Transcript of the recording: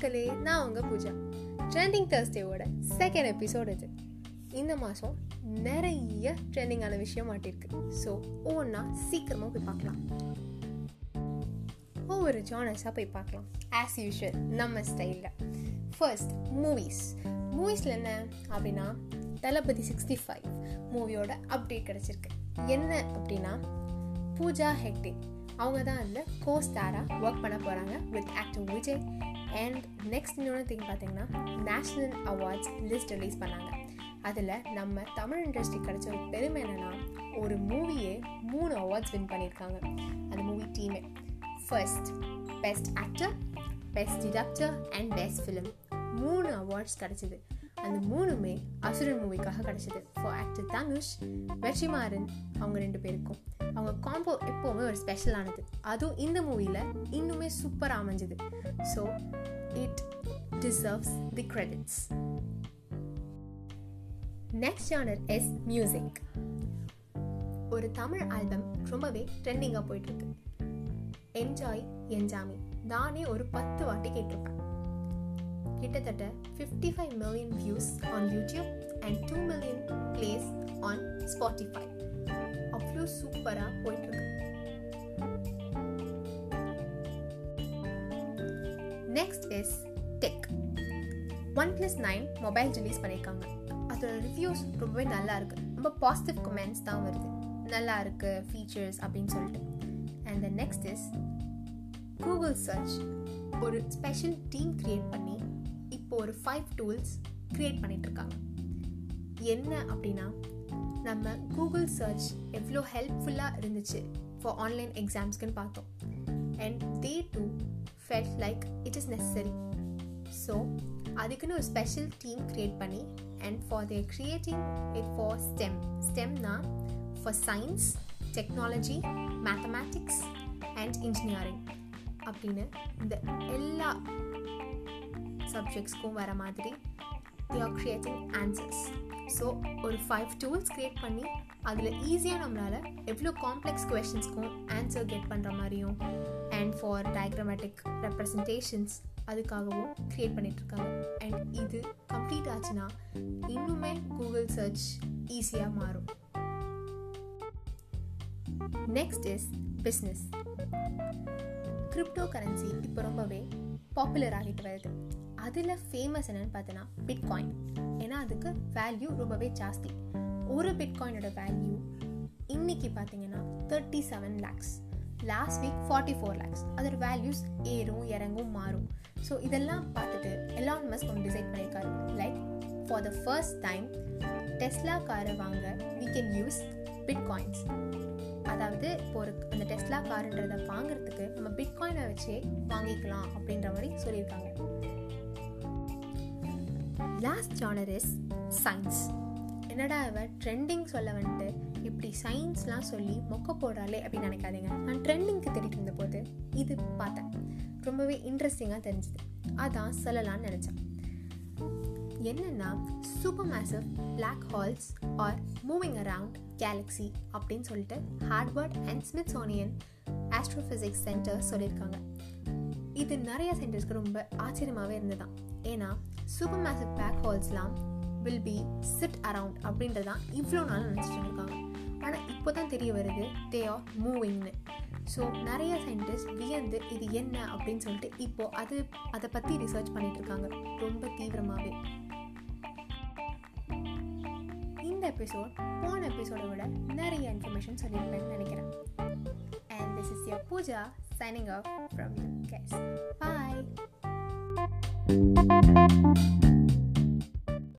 மக்களே நான் உங்கள் பூஜா. ட்ரெண்டிங் தேர்ஸ்டேவோட செகண்ட் எபிசோட் இது. இந்த மாதம் நிறைய ட்ரெண்டிங்கான விஷயம் மாட்டிருக்கு. ஸோ ஒவ்வொன்றா சீக்கிரமாக போய் பார்க்கலாம். ஒவ்வொரு ஜானர்ஸாக போய் பார்க்கலாம். ஆஸ் யூஷுவல் நம்ம ஸ்டைலில் ஃபர்ஸ்ட் மூவிஸ் மூவிஸில் என்ன அப்படின்னா தளபதி சிக்ஸ்டி ஃபைவ் மூவியோட அப்டேட் கிடச்சிருக்கு. என்ன அப்படின்னா பூஜா ஹெக்டே. அவங்க தான் அதில் கோ ஸ்டாராக ஒர்க் பண்ண போகிறாங்க with actor Vijay and next இன்னொன்று திங் பார்த்தீங்கன்னா நேஷ்னல் அவார்ட்ஸ் லிஸ்ட் ரிலீஸ் பண்ணாங்க. அதில் நம்ம தமிழ் இண்டஸ்ட்ரி கிடைச்ச ஒரு பெருமை என்னென்னா ஒரு மூவியே மூணு அவார்ட்ஸ் வின் பண்ணியிருக்காங்க. அந்த மூவி டீமே first best actor best director and best film மூணு அவார்ட்ஸ் கிடச்சிது. அந்த மூணுமே அசுரன் மூவிக்காக கிடச்சிது. ஃபார் ஆக்டர் தனுஷ் வெற்றிமாறன் அவங்க ரெண்டு பேருக்கும். அவங்க காம்போ எப்போவுமே ஒரு ஸ்பெஷலானது அதுவும் இந்த மூவியில் இன்னுமே சூப்பராக அமைஞ்சுது. So it deserves the credits next genre is music ஒரு தமிழ் ஆல்பம் ரொம்பவே ட்ரெண்டிங்காக போயிட்டுருக்கு என்ஜாய் என்ஜாமி நானே ஒரு பத்து வாட்டி கேட்டிருப்பேன் கிட்டத்தட்ட fifty five million views on YouTube and two million plays on Spotify அவ்வளோ சூப்பராக போயிட்டுருக்கு. Next is tech OnePlus nine mobile release பண்ணியிருக்காங்க. அதோட ரிவ்யூஸ் ரொம்பவே நல்லா இருக்கு. ரொம்ப பாசிட்டிவ் கமெண்ட்ஸ் தான் வருது. நல்லா இருக்கு ஃபீச்சர்ஸ் அப்படின்னு சொல்லிட்டு. And the next is Google search ஒரு ஸ்பெஷல் டீம் க்ரியேட் பண்ணி ஒரு ஃபைவ் டூல்ஸ் க்ரியேட் பண்ணிட்டு என்ன அப்படின்னா நம்ம கூகுள் சர்ச் எவ்வளோ ஹெல்ப்ஃபுல்லாக இருந்துச்சு ஃபார் ஆன்லைன் எக்ஸாம்ஸ்க்குன்னு பார்த்தோம். And they too felt like it is necessary so அதுக்குன்னு ஒரு ஸ்பெஷல் டீம் க்ரியேட் பண்ணி and for their creating it for STEM ஸ்டெம்னா for science technology mathematics and engineering அப்படின்னு இந்த எல்லா சப்ஜெக்ட்ஸ்க்கும் வர மாதிரி they are creating answers so ஒரு ஃபைவ் டூல்ஸ் க்ரியேட் பண்ணி அதில் ஈஸியாக நம்மளால் எவ்வளோ காம்ப்ளெக்ஸ் கொஷின்ஸ்க்கும் ஆன்சர் கெட் பண்ணுற மாதிரியும் அண்ட் ஃபார் டயக்ராமேட்டிக் ரெப்ரசன்டேஷன்ஸ் அதுக்காகவும் க்ரியேட் பண்ணிகிட்ருக்காங்க அண்ட் இது கம்ப்ளீட் ஆச்சுன்னா இன்னுமே கூகுள் சர்ச் ஈஸியாக மாறும். Next is business crypto currency இப்போ ரொம்பவே பாப்புலர் ஆகிட்டு வருது. அதில் ஃபேமஸ் என்னன்னு பார்த்தோன்னா பிட்காயின் ஏன்னா அதுக்கு வேல்யூ ரொம்பவே ஜாஸ்தி. ஒரு பிட்காயினோட வேல்யூ இன்னைக்கு பார்த்தீங்கன்னா thirty seven lakhs last week forty four lakhs அதோட வேல்யூஸ் ஏறும் இறங்கும் மாறும். ஸோ இதெல்லாம் பார்த்துட்டு எலான் மஸ்க் ஒன்று டிசைட் பண்ணியிருக்காரு. Like for the first time Tesla காரை வாங்க வி கேன் யூஸ் பிட்காயின்ஸ் அதாவது இப்போ ஒரு அந்த டெஸ்லா காருன்றதை வாங்குறதுக்கு நம்ம பிட்காயினை வச்சே வாங்கிக்கலாம் அப்படின்ற மாதிரி சொல்லியிருக்காங்க. லாஸ்ட் ஜானர் இஸ் சயின்ஸ் என்னடா இவ ட்ரெண்டிங் சொல்ல வந்துட்டு இப்படி சயின்ஸ்லாம் சொல்லி மொக்க போடுறாளே அப்படின்னு நினைக்காதீங்க. நான் ட்ரெண்டிங்க்கு தேடிட்டு இருந்த போது இது பார்த்தேன். ரொம்பவே இன்ட்ரெஸ்டிங்காக தெரிஞ்சுது. அதான் சொல்லலாம்னு நினச்சேன். என்னென்னா super massive black holes are moving around galaxy அப்படின்னு சொல்லிட்டு Harvard and Smithsonian astrophysics centre சொல்லியிருக்காங்க. இது நிறைய சென்டர்ஸ்க்கு ரொம்ப ஆச்சரியமாகவே இருந்ததுதான் ஏன்னா சூப்பர் மேசிக் பேக் ஹால்ஸ்லாம் வில் பி சிட் அரவுண்ட் அப்படின்றதான் இவ்வளோ நாள் நினச்சிட்டு இருக்காங்க. ஆனால் இப்போ தான் தெரிய வருது தே ஆர் மூவிங்னு ஸோ நிறைய சயின்டிஸ்ட் வியந்து இது என்ன அப்படின்னு சொல்லிட்டு இப்போது அது அதை பற்றி ரிசர்ச் பண்ணிகிட்டு இருக்காங்க ரொம்ப தீவிரமாகவே இந்த எபிசோட் போன எபிசோடை விட நிறைய இன்ஃபர்மேஷன் சொல்லியிருப்பேன்னு நினைக்கிறேன். And this is your Pooja signing off from you guys bye Música